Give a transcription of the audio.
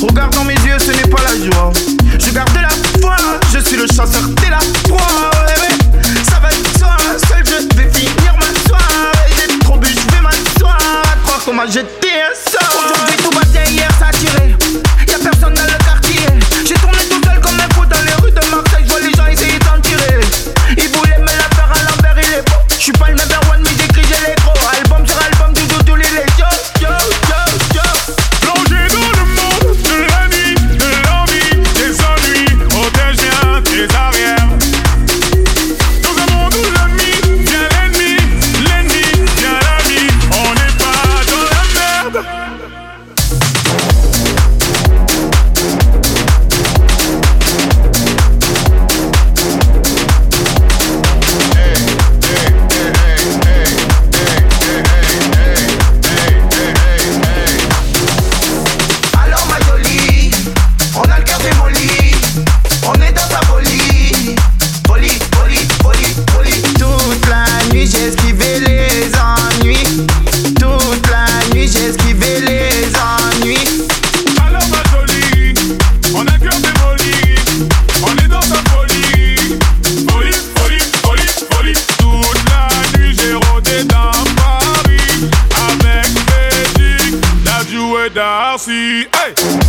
Regarde dans mes yeux, ce n'est pas la joie. Je garde la foi, je suis le chasseur, t'es la proie. See. Hey.